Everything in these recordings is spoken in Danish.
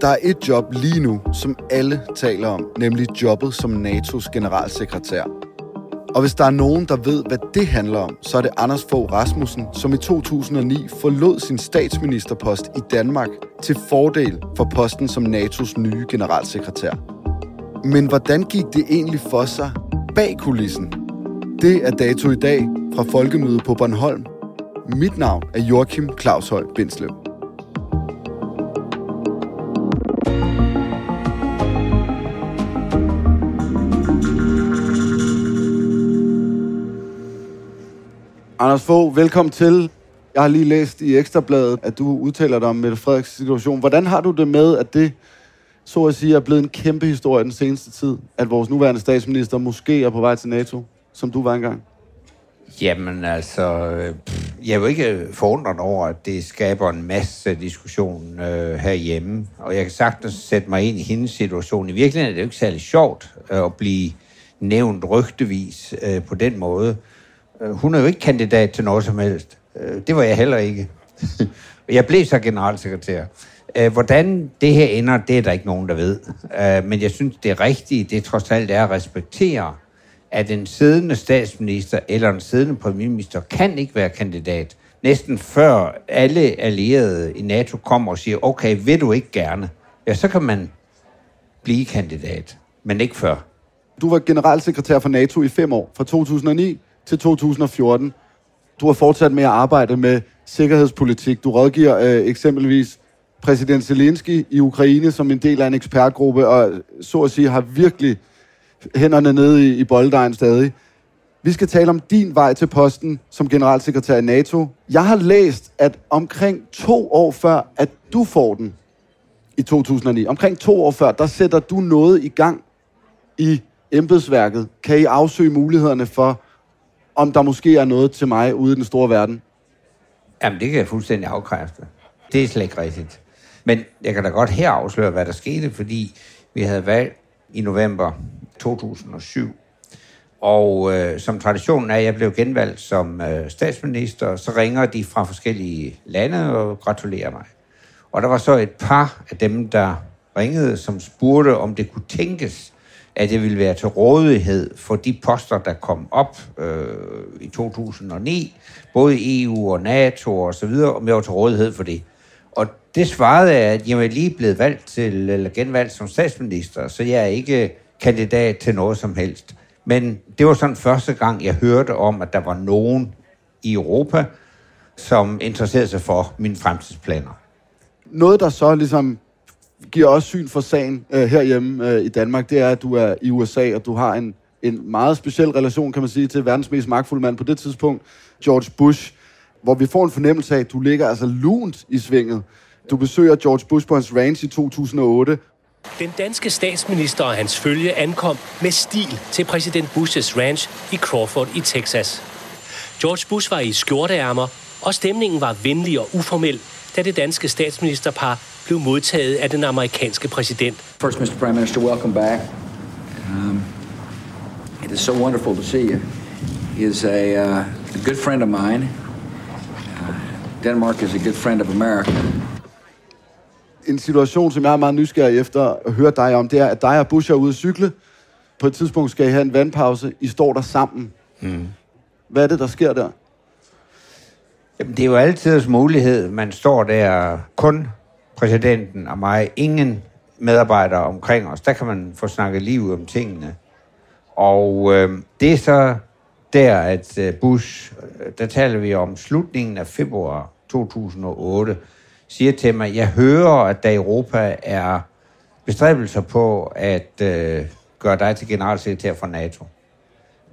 Der er et job lige nu, som alle taler om, nemlig jobbet som NATO's generalsekretær. Og hvis der er nogen, der ved, hvad det handler om, så er det Anders Fogh Rasmussen, som i 2009 forlod sin statsministerpost i Danmark til fordel for posten som NATO's nye generalsekretær. Men hvordan gik det egentlig for sig bag kulissen? Det er dato i dag fra Folkemødet på Bornholm. Mit navn er Joachim Claus Høj Bindslev. Anders Fogh, velkommen til. Jeg har lige læst i Ekstrabladet, at du udtaler dig om Mette Frederiks situation. Hvordan har du det med, at det, så at sige, er blevet en kæmpe historie den seneste tid? At vores nuværende statsminister måske er på vej til NATO, som du var engang? Jamen altså, øh, jeg er jo ikke øh, forundret over, at det skaber en masse diskussion øh, herhjemme. Og jeg kan sagtens sætte mig ind i hendes situation. I virkeligheden er det jo ikke særlig sjovt øh, at blive nævnt rygtevis øh, på den måde. Øh, hun er jo ikke kandidat til noget som helst. Øh, det var jeg heller ikke. jeg blev så generalsekretær. Øh, hvordan det her ender, det er der ikke nogen, der ved. Men jeg synes, det er rigtigt, det trods alt er at respektere, at en siddende statsminister eller en siddende premierminister kan ikke være kandidat, næsten før alle allierede i NATO kommer og siger, okay, vil du ikke gerne? Ja, så kan man blive kandidat, men ikke før. Du var generalsekretær for NATO i fem år, fra 2009 til 2014. Du har fortsat med at arbejde med sikkerhedspolitik. Du rådgiver øh, eksempelvis præsident Zelensky i Ukraine som en del af en ekspertgruppe, og så at sige har virkelig hænderne nede i, i bolddejen stadig. Vi skal tale om din vej til posten som generalsekretær i NATO. Jeg har læst, at omkring to år før, at du får den i 2009, omkring to år før, der sætter du noget i gang i embedsværket. Kan I afsøge mulighederne for om der måske er noget til mig ude i den store verden? Jamen, det kan jeg fuldstændig afkræfte. Det er slet ikke rigtigt. Men jeg kan da godt her afsløre, hvad der skete, fordi vi havde valgt i november 2007. Og øh, som traditionen er, jeg blev genvalgt som øh, statsminister, så ringer de fra forskellige lande og gratulerer mig. Og der var så et par af dem, der ringede, som spurgte, om det kunne tænkes, at jeg ville være til rådighed for de poster, der kom op øh, i 2009, både EU og NATO og så videre, om jeg var til rådighed for det. Og det svarede jeg, at jeg er lige blevet valgt til, eller genvalgt som statsminister, så jeg er ikke kandidat til noget som helst. Men det var sådan første gang, jeg hørte om, at der var nogen i Europa, som interesserede sig for mine fremtidsplaner. Noget, der så ligesom giver også syn for sagen øh, herhjemme øh, i Danmark, det er, at du er i USA, og du har en, en meget speciel relation, kan man sige, til verdens mest magtfulde mand på det tidspunkt, George Bush, hvor vi får en fornemmelse af, at du ligger altså lunt i svinget. Du besøger George Bush på hans ranch i 2008. Den danske statsminister og hans følge ankom med stil til præsident Bushes ranch i Crawford i Texas. George Bush var i skjorteærmer, og stemningen var venlig og uformel, da det danske statsministerpar blev modtaget af den amerikanske præsident. First, Mr. Prime Minister, welcome back. Um, it is so wonderful to see you. He is a, uh, a good friend of mine. Uh, Denmark is a good friend of America. En situation, som jeg er meget nysgerrig efter at høre dig om, det er, at dig og Bush er ude at cykle. På et tidspunkt skal I have en vandpause. I står der sammen. Mm. Hvad er det, der sker der? Jamen, det er jo altid en mulighed. Man står der kun præsidenten og mig, ingen medarbejdere omkring os. Der kan man få snakket liv om tingene. Og øh, det er så der, at øh, Bush, øh, der taler vi om slutningen af februar 2008, siger til mig, jeg hører, at der i Europa er bestræbelser på at øh, gøre dig til generalsekretær for NATO.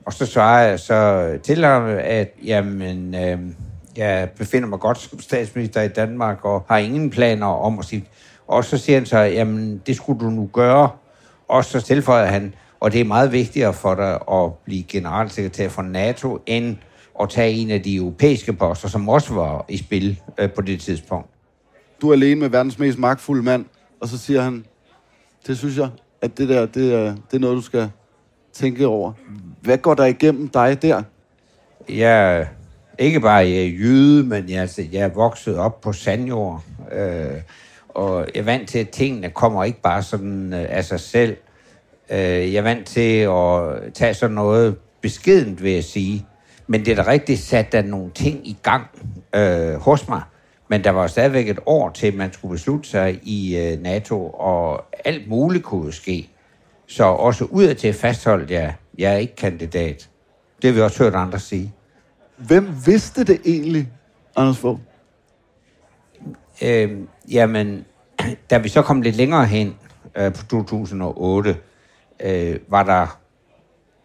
Og så svarer jeg så til ham, at jamen, øh, jeg befinder mig godt som statsminister i Danmark og har ingen planer om at sige. Og så siger han så, jamen det skulle du nu gøre. Og så tilføjer han, og det er meget vigtigere for dig at blive generalsekretær for NATO, end at tage en af de europæiske poster, som også var i spil øh, på det tidspunkt. Du er alene med verdens mest magtfulde mand, og så siger han, det synes jeg, at det der, det er, det er noget, du skal tænke over. Hvad går der igennem dig der? Jeg ikke bare jeg er jøde, men jeg, altså, jeg er vokset op på sandjord. Øh, og jeg er vant til, at tingene kommer ikke bare sådan øh, af sig selv. Øh, jeg er vant til at tage sådan noget beskedent, vil jeg sige. Men det er da rigtigt sat der nogle ting i gang øh, hos mig. Men der var stadigvæk et år til, man skulle beslutte sig i øh, NATO, og alt muligt kunne ske. Så også udadtil fastholdt jeg, jeg er ikke kandidat. Det har vi også hørt andre sige. Hvem vidste det egentlig, Anders Fogh? Øh, jamen, da vi så kom lidt længere hen øh, på 2008, øh, var der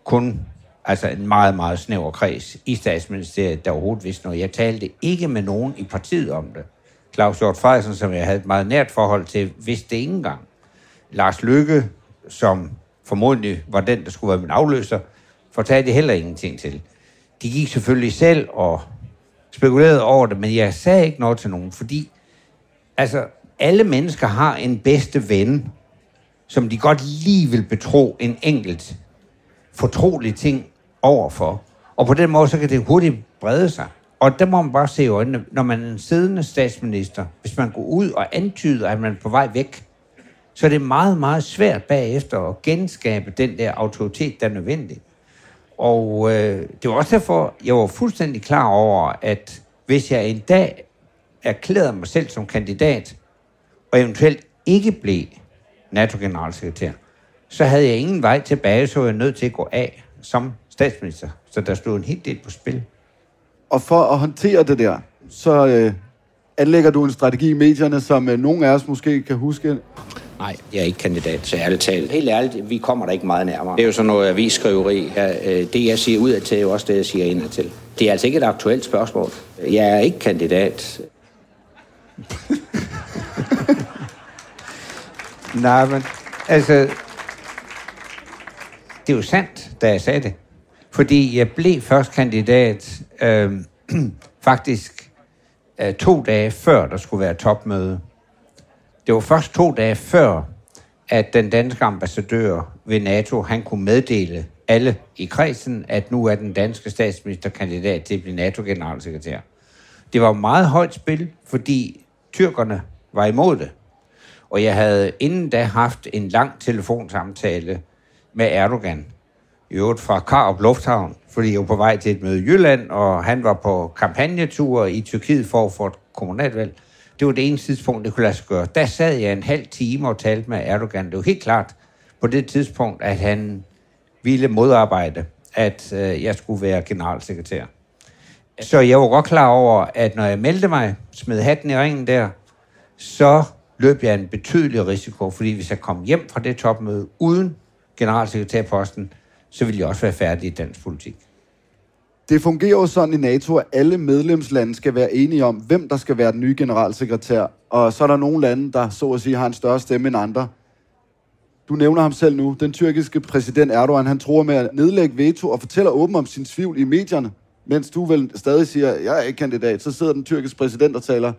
kun altså en meget, meget snæver kreds i statsministeriet, der overhovedet vidste noget. Jeg talte ikke med nogen i partiet om det. Claus Hjort Frederiksen, som jeg havde et meget nært forhold til, vidste det ikke engang. Lars Lykke, som formodentlig var den, der skulle være min afløser, fortalte heller ingenting til. De gik selvfølgelig selv og spekulerede over det, men jeg sagde ikke noget til nogen, fordi altså, alle mennesker har en bedste ven, som de godt lige vil betro en enkelt fortrolig ting overfor. Og på den måde, så kan det hurtigt brede sig. Og der må man bare se i øjnene, når man er en siddende statsminister, hvis man går ud og antyder, at man er på vej væk, så er det meget, meget svært bagefter at genskabe den der autoritet, der er nødvendig. Og øh, det var også derfor, jeg var fuldstændig klar over, at hvis jeg en dag erklærede mig selv som kandidat, og eventuelt ikke blev NATO-generalsekretær, så havde jeg ingen vej tilbage, så var jeg nødt til at gå af som statsminister. Så der stod en hel del på spil. Og for at håndtere det der, så øh, anlægger du en strategi i medierne, som øh, nogle af os måske kan huske. Nej, jeg er ikke kandidat, så ærligt talt. Helt ærligt, vi kommer der ikke meget nærmere. Det er jo sådan noget avisskriveri. Ja, øh, det, jeg siger ud af til, er jo også det, jeg siger indad til. Det er altså ikke et aktuelt spørgsmål. Jeg er ikke kandidat. Nej, men altså, det er jo sandt, da jeg sagde det. Fordi jeg blev først kandidat øh, faktisk øh, to dage før, der skulle være topmøde. Det var først to dage før, at den danske ambassadør ved NATO, han kunne meddele alle i kredsen, at nu er den danske statsministerkandidat til at blive NATO-generalsekretær. Det var meget højt spil, fordi tyrkerne var imod det. Og jeg havde inden da haft en lang telefonsamtale med Erdogan, i øvrigt fra Karup Lufthavn, fordi jeg var på vej til et møde i Jylland, og han var på kampagnetur i Tyrkiet for at få et kommunalvalg. Det var det ene tidspunkt, det kunne lade sig gøre. Der sad jeg en halv time og talte med Erdogan. Det var helt klart på det tidspunkt, at han ville modarbejde, at øh, jeg skulle være generalsekretær. Så jeg var godt klar over, at når jeg meldte mig, smed hatten i ringen der, så løb jeg en betydelig risiko, fordi hvis jeg kom hjem fra det topmøde uden generalsekretærposten, så ville jeg også være færdig i dansk politik. Det fungerer jo sådan i NATO, at alle medlemslande skal være enige om, hvem der skal være den nye generalsekretær. Og så er der nogle lande, der så at sige har en større stemme end andre. Du nævner ham selv nu. Den tyrkiske præsident Erdogan, han tror med at nedlægge veto og fortæller åbent om sin tvivl i medierne. Mens du vel stadig siger, jeg er ikke kandidat, så sidder den tyrkiske præsident og taler,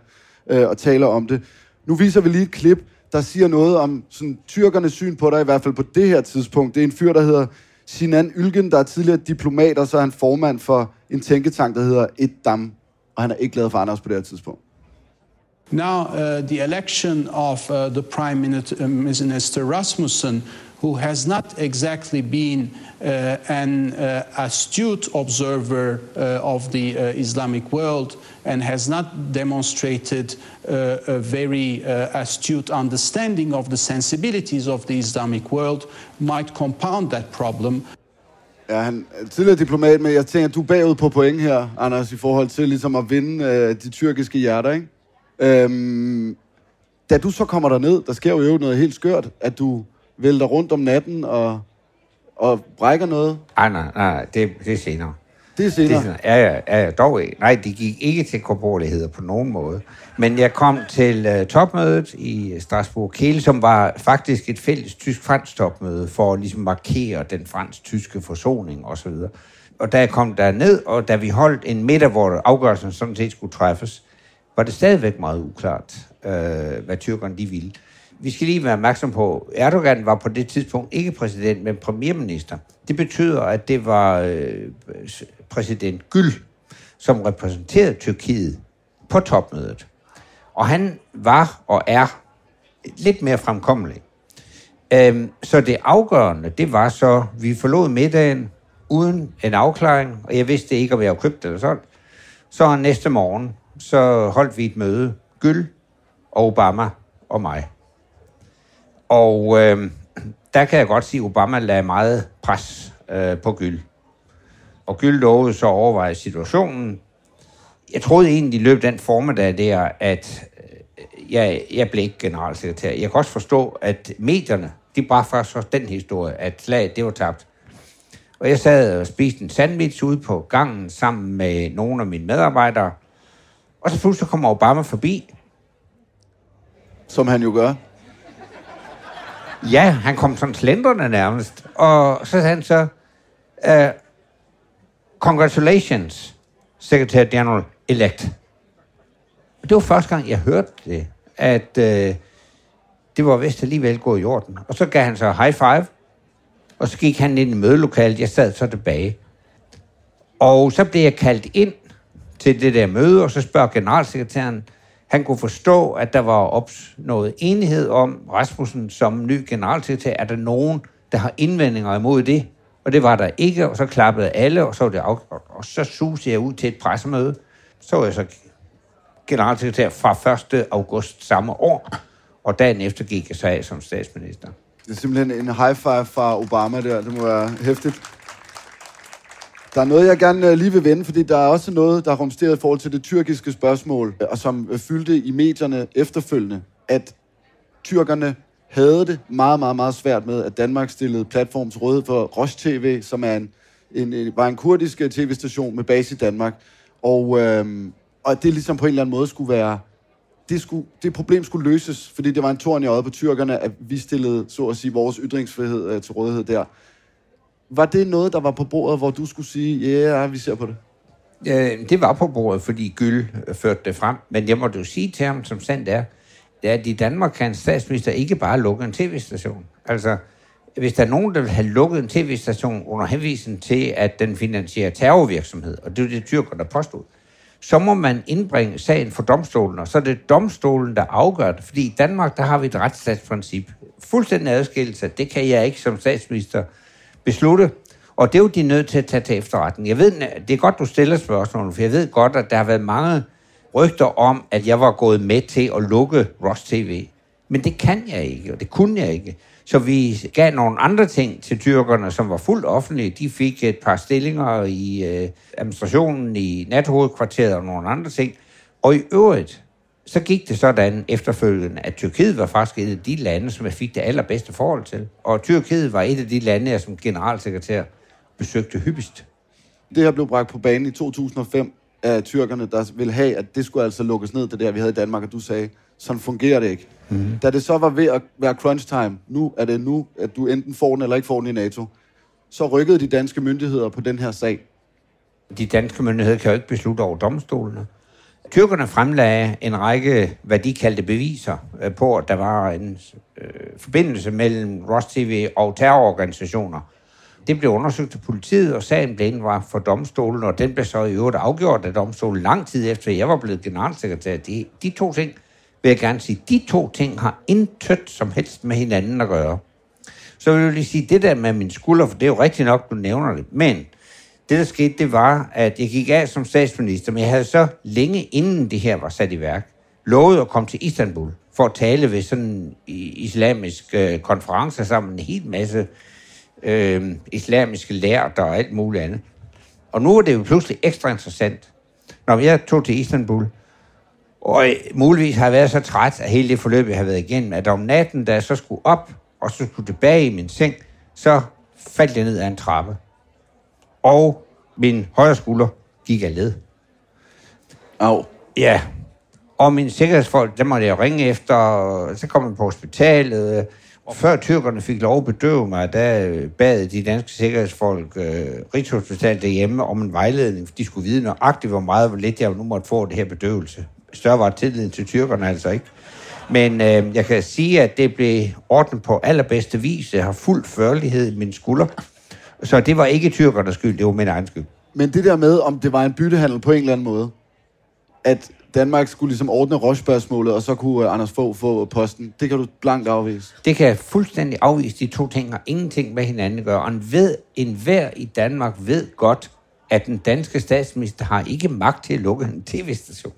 øh, og taler om det. Nu viser vi lige et klip, der siger noget om sådan, tyrkernes syn på dig, i hvert fald på det her tidspunkt. Det er en fyr, der hedder Sinan Ylgen, der er tidligere diplomat, og så er han formand for en tænketank, der hedder Et Dam. Og han er ikke glad for Anders på det her tidspunkt. Now, uh, the election of uh, the Prime uh, Minister Rasmussen, who has not exactly been uh, an uh, astute observer uh, of the Islamic world and has not demonstrated a very astute understanding of the sensibilities of the Islamic world, might compound that problem. Ja, han er tidligere diplomat, men jeg tænker, du er bagud på point her, Anders, i forhold til ligesom at vinde øh, de tyrkiske hjerter, ikke? Øhm, da du så kommer der ned, der sker jo noget helt skørt, at du vælter rundt om natten og, og brækker noget. Nej, nej, nej, det, det er senere. Det er senere? Det er senere. Ja, ja, ja, dog ikke. Nej, det gik ikke til korporligheder på nogen måde. Men jeg kom til uh, topmødet i Strasbourg Kiel, som var faktisk et fælles tysk-fransk topmøde for at ligesom markere den fransk-tyske forsoning osv. Og da jeg kom der ned, og da vi holdt en middag, hvor afgørelsen sådan set skulle træffes, var det stadigvæk meget uklart, øh, hvad tyrkerne de ville. Vi skal lige være opmærksom på, Erdogan var på det tidspunkt ikke præsident, men premierminister. Det betyder, at det var øh, præsident Gül, som repræsenterede Tyrkiet på topmødet. Og han var og er lidt mere fremkommelig. Øhm, så det afgørende, det var så, vi forlod middagen uden en afklaring, og jeg vidste ikke, om jeg havde købt eller sådan. Så næste morgen, så holdt vi et møde. Gyl og Obama og mig. Og øh, der kan jeg godt sige, at Obama lagde meget pres øh, på Gyld. Og Gyld lovede så at overveje situationen. Jeg troede egentlig i løbet af den formiddag der, at øh, jeg, jeg blev ikke generalsekretær. Jeg kan også forstå, at medierne, de bragte faktisk også den historie, at slaget, det var tabt. Og jeg sad og spiste en sandwich ude på gangen sammen med nogle af mine medarbejdere, og så pludselig kommer Obama forbi. Som han jo gør. Ja, han kom sådan slendrende nærmest. Og så sagde han så, uh, congratulations, Secretary General elect. Og det var første gang, jeg hørte det, at uh, det var vist alligevel gået i orden. Og så gav han så high five, og så gik han ind i mødelokalet. Jeg sad så tilbage. Og så blev jeg kaldt ind til det der møde, og så spørger generalsekretæren, han kunne forstå, at der var opnået enighed om Rasmussen som ny generalsekretær. Er der nogen, der har indvendinger imod det? Og det var der ikke, og så klappede alle, og så var det afgjort. Og så susede jeg ud til et pressemøde. Så var jeg så generalsekretær fra 1. august samme år, og dagen efter gik jeg så af som statsminister. Det er simpelthen en high five fra Obama der. Det må være hæftigt. Der er noget, jeg gerne øh, lige vil vende, fordi der er også noget, der er rumsteret i forhold til det tyrkiske spørgsmål, øh, og som øh, fyldte i medierne efterfølgende, at tyrkerne havde det meget, meget, meget svært med, at Danmark stillede platforms til rådighed for Roche TV, som er en, en, en, var en kurdisk tv-station med base i Danmark. Og, øhm, og det ligesom på en eller anden måde skulle være, det, skulle, det problem skulle løses, fordi det var en torn i øjet på tyrkerne, at vi stillede, så at sige, vores ytringsfrihed øh, til rådighed der. Var det noget, der var på bordet, hvor du skulle sige, ja, yeah, vi ser på det? Øh, det var på bordet, fordi Gyld øh, førte det frem. Men jeg må jo sige til ham, som sandt er, at i Danmark kan en statsminister ikke bare lukke en tv-station. Altså, hvis der er nogen, der vil have lukket en tv-station under henvisning til, at den finansierer terrorvirksomhed, og det er det tyrker, der påstod, så må man indbringe sagen for domstolen, og så er det domstolen, der afgør det. Fordi i Danmark, der har vi et retsstatsprincip. Fuldstændig adskillelse. Det kan jeg ikke som statsminister beslutte. Og det er jo de nødt til at tage til efterretning. Jeg ved, det er godt, du stiller spørgsmål, for jeg ved godt, at der har været mange rygter om, at jeg var gået med til at lukke Ross TV. Men det kan jeg ikke, og det kunne jeg ikke. Så vi gav nogle andre ting til tyrkerne, som var fuldt offentlige. De fik et par stillinger i øh, administrationen i nathovedkvarteret og nogle andre ting. Og i øvrigt, så gik det sådan efterfølgende, at Tyrkiet var faktisk et af de lande, som jeg fik det allerbedste forhold til. Og Tyrkiet var et af de lande, jeg som generalsekretær besøgte hyppigst. Det her blev bragt på banen i 2005, af tyrkerne, der ville have, at det skulle altså lukkes ned, det der, vi havde i Danmark, og du sagde, sådan fungerer det ikke. Mm. Da det så var ved at være crunch time, nu er det nu, at du enten får den eller ikke får den i NATO, så rykkede de danske myndigheder på den her sag. De danske myndigheder kan jo ikke beslutte over domstolene. Tyrkerne fremlagde en række, hvad de kaldte beviser øh, på, at der var en øh, forbindelse mellem TV og terrororganisationer. Det blev undersøgt af politiet, og sagen blev indbragt for domstolen, og den blev så i øvrigt afgjort af domstolen lang tid efter, jeg var blevet generalsekretær. De, de to ting, vil jeg gerne sige, de to ting har intet som helst med hinanden at gøre. Så vil jeg lige sige, det der med min skulder, for det er jo rigtigt nok, du nævner det, men det, der skete, det var, at jeg gik af som statsminister, men jeg havde så længe inden det her var sat i værk, lovet at komme til Istanbul for at tale ved sådan en islamisk øh, konference sammen med en hel masse øh, islamiske lærter og alt muligt andet. Og nu er det jo pludselig ekstra interessant. Når jeg tog til Istanbul, og muligvis har jeg været så træt af hele det forløb, jeg har været igennem, at om natten, da jeg så skulle op, og så skulle tilbage i min seng, så faldt jeg ned ad en trappe. Og min højre skulder gik af led. Au. Ja. Og min sikkerhedsfolk, der måtte jeg ringe efter, og så kom jeg på hospitalet. Og før tyrkerne fik lov at bedøve mig, der bad de danske sikkerhedsfolk øh, Rigshospitalet derhjemme om en vejledning, for de skulle vide nøjagtigt, hvor meget hvor lidt jeg nu måtte få det her bedøvelse. Større var tilliden til tyrkerne altså ikke. Men øh, jeg kan sige, at det blev ordnet på allerbedste vis. Jeg har fuld førlighed i min skulder. Så det var ikke tyrkernes skyld, det var min egen skyld. Men det der med, om det var en byttehandel på en eller anden måde, at Danmark skulle ligesom ordne rådspørgsmålet, og så kunne Anders Fogh få posten, det kan du blankt afvise. Det kan jeg fuldstændig afvise. De to ting har ingenting med hinanden at gøre. Og en, ved, en hver i Danmark ved godt, at den danske statsminister har ikke magt til at lukke en tv-station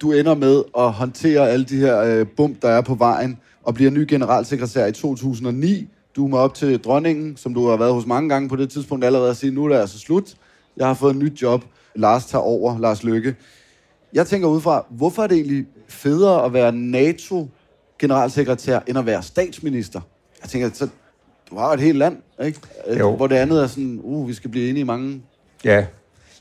du ender med at håndtere alle de her øh, bump, der er på vejen, og bliver ny generalsekretær i 2009. Du må op til dronningen, som du har været hos mange gange på det tidspunkt allerede, og sige, nu er det altså slut. Jeg har fået et nyt job. Lars tager over, Lars Lykke. Jeg tænker ud fra, hvorfor er det egentlig federe at være NATO-generalsekretær, end at være statsminister? Jeg tænker, så du har et helt land, ikke? Jo. Hvor det andet er sådan, uh, vi skal blive enige i mange... Ja,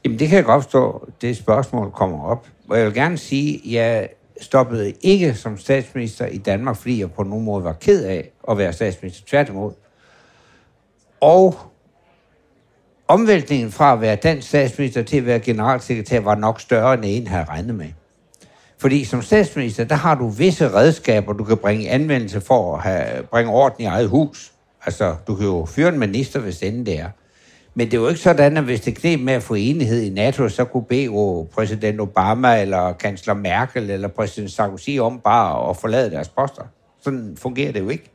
Jamen det kan jeg godt forstå, det spørgsmål kommer op. Og jeg vil gerne sige, at jeg stoppede ikke som statsminister i Danmark, fordi jeg på nogen måde var ked af at være statsminister. Tværtimod. Og omvæltningen fra at være dansk statsminister til at være generalsekretær var nok større, end en havde regnet med. Fordi som statsminister, der har du visse redskaber, du kan bringe i anvendelse for at have, bringe orden i eget hus. Altså, du kan jo fyre en minister, hvis det er. Men det var ikke sådan, at hvis det knep med at få enighed i NATO, så kunne bede præsident Obama eller kansler Merkel eller præsident Sarkozy om bare at forlade deres poster. Sådan fungerer det jo ikke.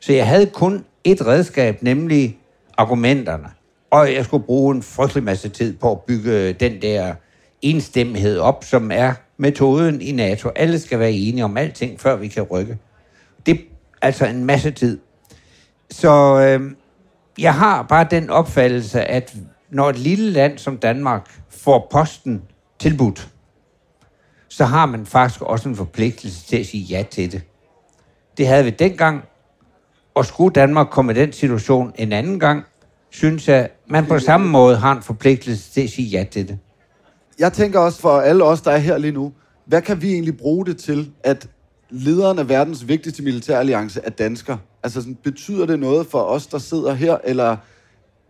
Så jeg havde kun et redskab, nemlig argumenterne. Og jeg skulle bruge en frygtelig masse tid på at bygge den der enstemmighed op, som er metoden i NATO. Alle skal være enige om alting, før vi kan rykke. Det er altså en masse tid. Så øh, jeg har bare den opfattelse, at når et lille land som Danmark får posten tilbudt, så har man faktisk også en forpligtelse til at sige ja til det. Det havde vi dengang, og skulle Danmark komme i den situation en anden gang, synes jeg, man på samme måde har en forpligtelse til at sige ja til det. Jeg tænker også for alle os, der er her lige nu, hvad kan vi egentlig bruge det til, at lederen af verdens vigtigste militæralliance er dansker? Altså, sådan, betyder det noget for os, der sidder her, eller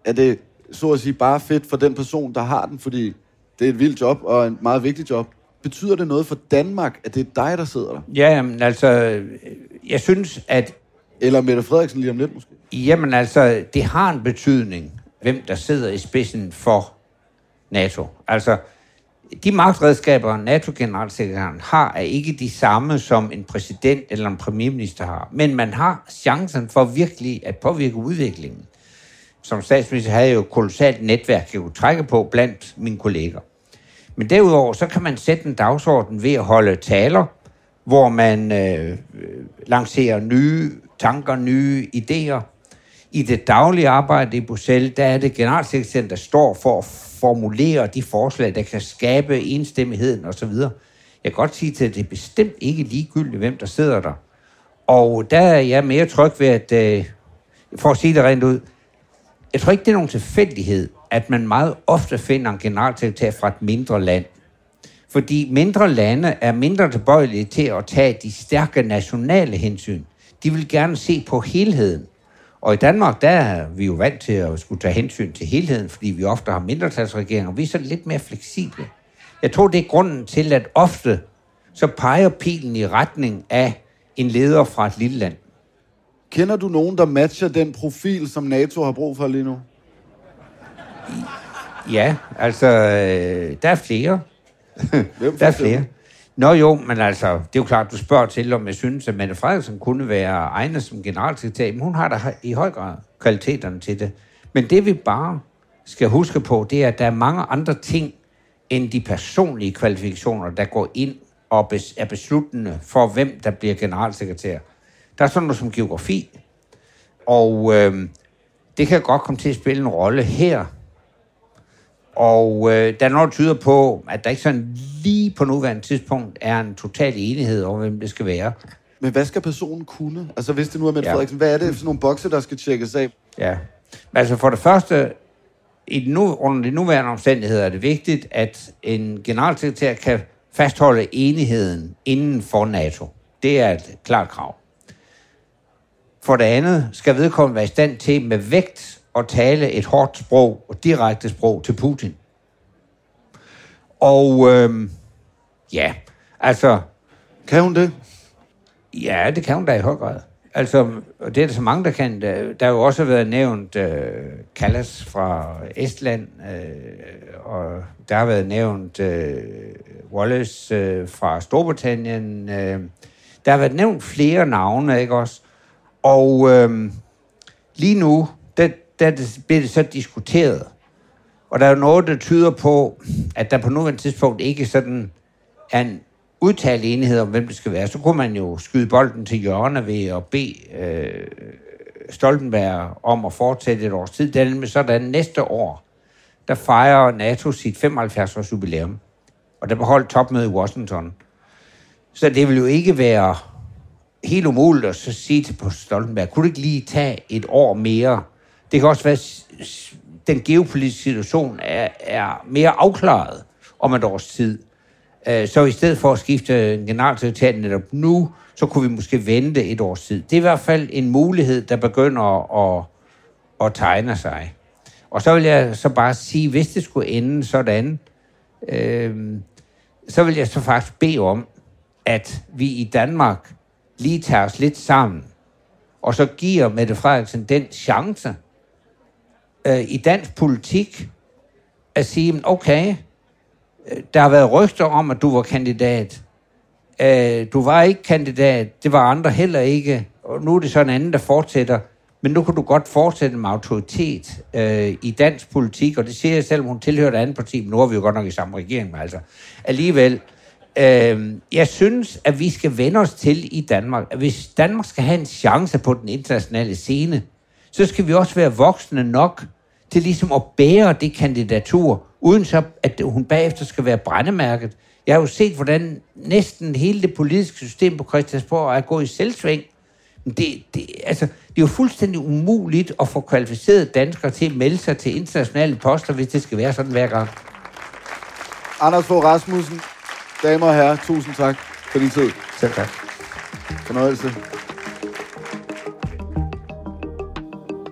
er det så at sige bare fedt for den person, der har den, fordi det er et vildt job og en meget vigtig job? Betyder det noget for Danmark, at det er dig, der sidder der? Ja, men altså, jeg synes, at... Eller Mette Frederiksen lige om lidt måske? Jamen altså, det har en betydning, hvem der sidder i spidsen for NATO. Altså, de magtredskaber, NATO-generalsekretæren har, er ikke de samme, som en præsident eller en premierminister har. Men man har chancen for virkelig at påvirke udviklingen. Som statsminister havde jeg jo et kolossalt netværk, jeg kunne trække på blandt mine kolleger. Men derudover, så kan man sætte en dagsorden ved at holde taler, hvor man øh, øh lancerer nye tanker, nye idéer. I det daglige arbejde i Bruxelles, der er det generalsekretæren, der står for at formulere de forslag, der kan skabe enstemmigheden osv. Jeg kan godt sige til, at det er bestemt ikke ligegyldigt, hvem der sidder der. Og der er jeg mere tryg ved, at, øh, for at sige det rent ud, jeg tror ikke, det er nogen tilfældighed, at man meget ofte finder en generalsekretær fra et mindre land. Fordi mindre lande er mindre tilbøjelige til at tage de stærke nationale hensyn. De vil gerne se på helheden. Og i Danmark, der er vi jo vant til at skulle tage hensyn til helheden, fordi vi ofte har mindretalsregeringer. Vi er så lidt mere fleksible. Jeg tror, det er grunden til, at ofte så peger pilen i retning af en leder fra et lille land. Kender du nogen, der matcher den profil, som NATO har brug for lige nu? Ja, altså, øh, der er flere. der er flere. Nå jo, men altså, det er jo klart, du spørger til, om jeg synes, at Mette Frederiksen kunne være egnet som generalsekretær. Men hun har da i høj grad kvaliteterne til det. Men det vi bare skal huske på, det er, at der er mange andre ting end de personlige kvalifikationer, der går ind og er besluttende for, hvem der bliver generalsekretær. Der er sådan noget som geografi, og øh, det kan godt komme til at spille en rolle her. Og øh, der er noget, der tyder på, at der ikke sådan lige på nuværende tidspunkt er en total enighed om, hvem det skal være. Men hvad skal personen kunne? Altså hvis det nu er Mette ja. Frederiksen, hvad er det for nogle bokse, der skal tjekkes af? Ja, altså for det første, i den nu, under de nuværende omstændigheder er det vigtigt, at en generalsekretær kan fastholde enigheden inden for NATO. Det er et klart krav. For det andet skal vedkommende være i stand til med vægt at tale et hårdt sprog og direkte sprog til Putin. Og øhm, ja, altså... Kan hun det? Ja, det kan hun da i høj grad. Altså, det er der så mange, der kan. Der, der har jo også været nævnt øh, Kallas fra Estland, øh, og der har været nævnt øh, Wallace øh, fra Storbritannien. Øh, der har været nævnt flere navne, ikke også? Og øh, lige nu, der, der bliver det så diskuteret. Og der er jo noget, der tyder på, at der på nuværende tidspunkt ikke sådan er en udtalt enighed om, hvem det skal være. Så kunne man jo skyde bolden til hjørne ved at bede øh, Stoltenberg om at fortsætte et års tid. Det er nemlig sådan, næste år, der fejrer NATO sit 75-års jubilæum. Og der beholdt topmøde i Washington. Så det vil jo ikke være helt umuligt at så sige til på Stoltenberg, kunne du ikke lige tage et år mere? Det kan også være, at den geopolitiske situation er, er mere afklaret om et års tid. Øh, så i stedet for at skifte generalsekretæren netop nu, så kunne vi måske vente et års tid. Det er i hvert fald en mulighed, der begynder at, at tegne sig. Og så vil jeg så bare sige, hvis det skulle ende sådan, øh, så vil jeg så faktisk bede om, at vi i Danmark lige tager os lidt sammen, og så giver Mette Frederiksen den chance øh, i dansk politik at sige, okay, øh, der har været rygter om, at du var kandidat. Øh, du var ikke kandidat, det var andre heller ikke, og nu er det så en anden, der fortsætter. Men nu kan du godt fortsætte med autoritet øh, i dansk politik, og det siger jeg, selv, hun tilhører et andet parti, men nu er vi jo godt nok i samme regering, men altså alligevel, Øh, jeg synes, at vi skal vende os til i Danmark, at hvis Danmark skal have en chance på den internationale scene, så skal vi også være voksne nok til ligesom at bære det kandidatur, uden så, at hun bagefter skal være brændemærket. Jeg har jo set, hvordan næsten hele det politiske system på Christiansborg er gået i selvsving. Det, det, altså, det er jo fuldstændig umuligt at få kvalificerede danskere til at melde sig til internationale poster, hvis det skal være sådan hver gang. Anders Fogh Rasmussen, Damer og herrer, tusind tak for din tid. Selv tak. Fornøjelse.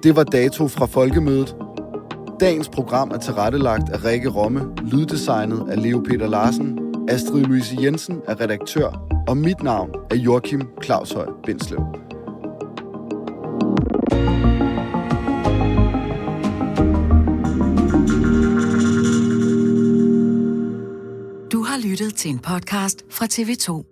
Det var dato fra Folkemødet. Dagens program er tilrettelagt af Rikke Romme, lyddesignet af Leo Peter Larsen, Astrid Louise Jensen er redaktør, og mit navn er Joachim Claushøj Bindslev. lyttet til en podcast fra TV2.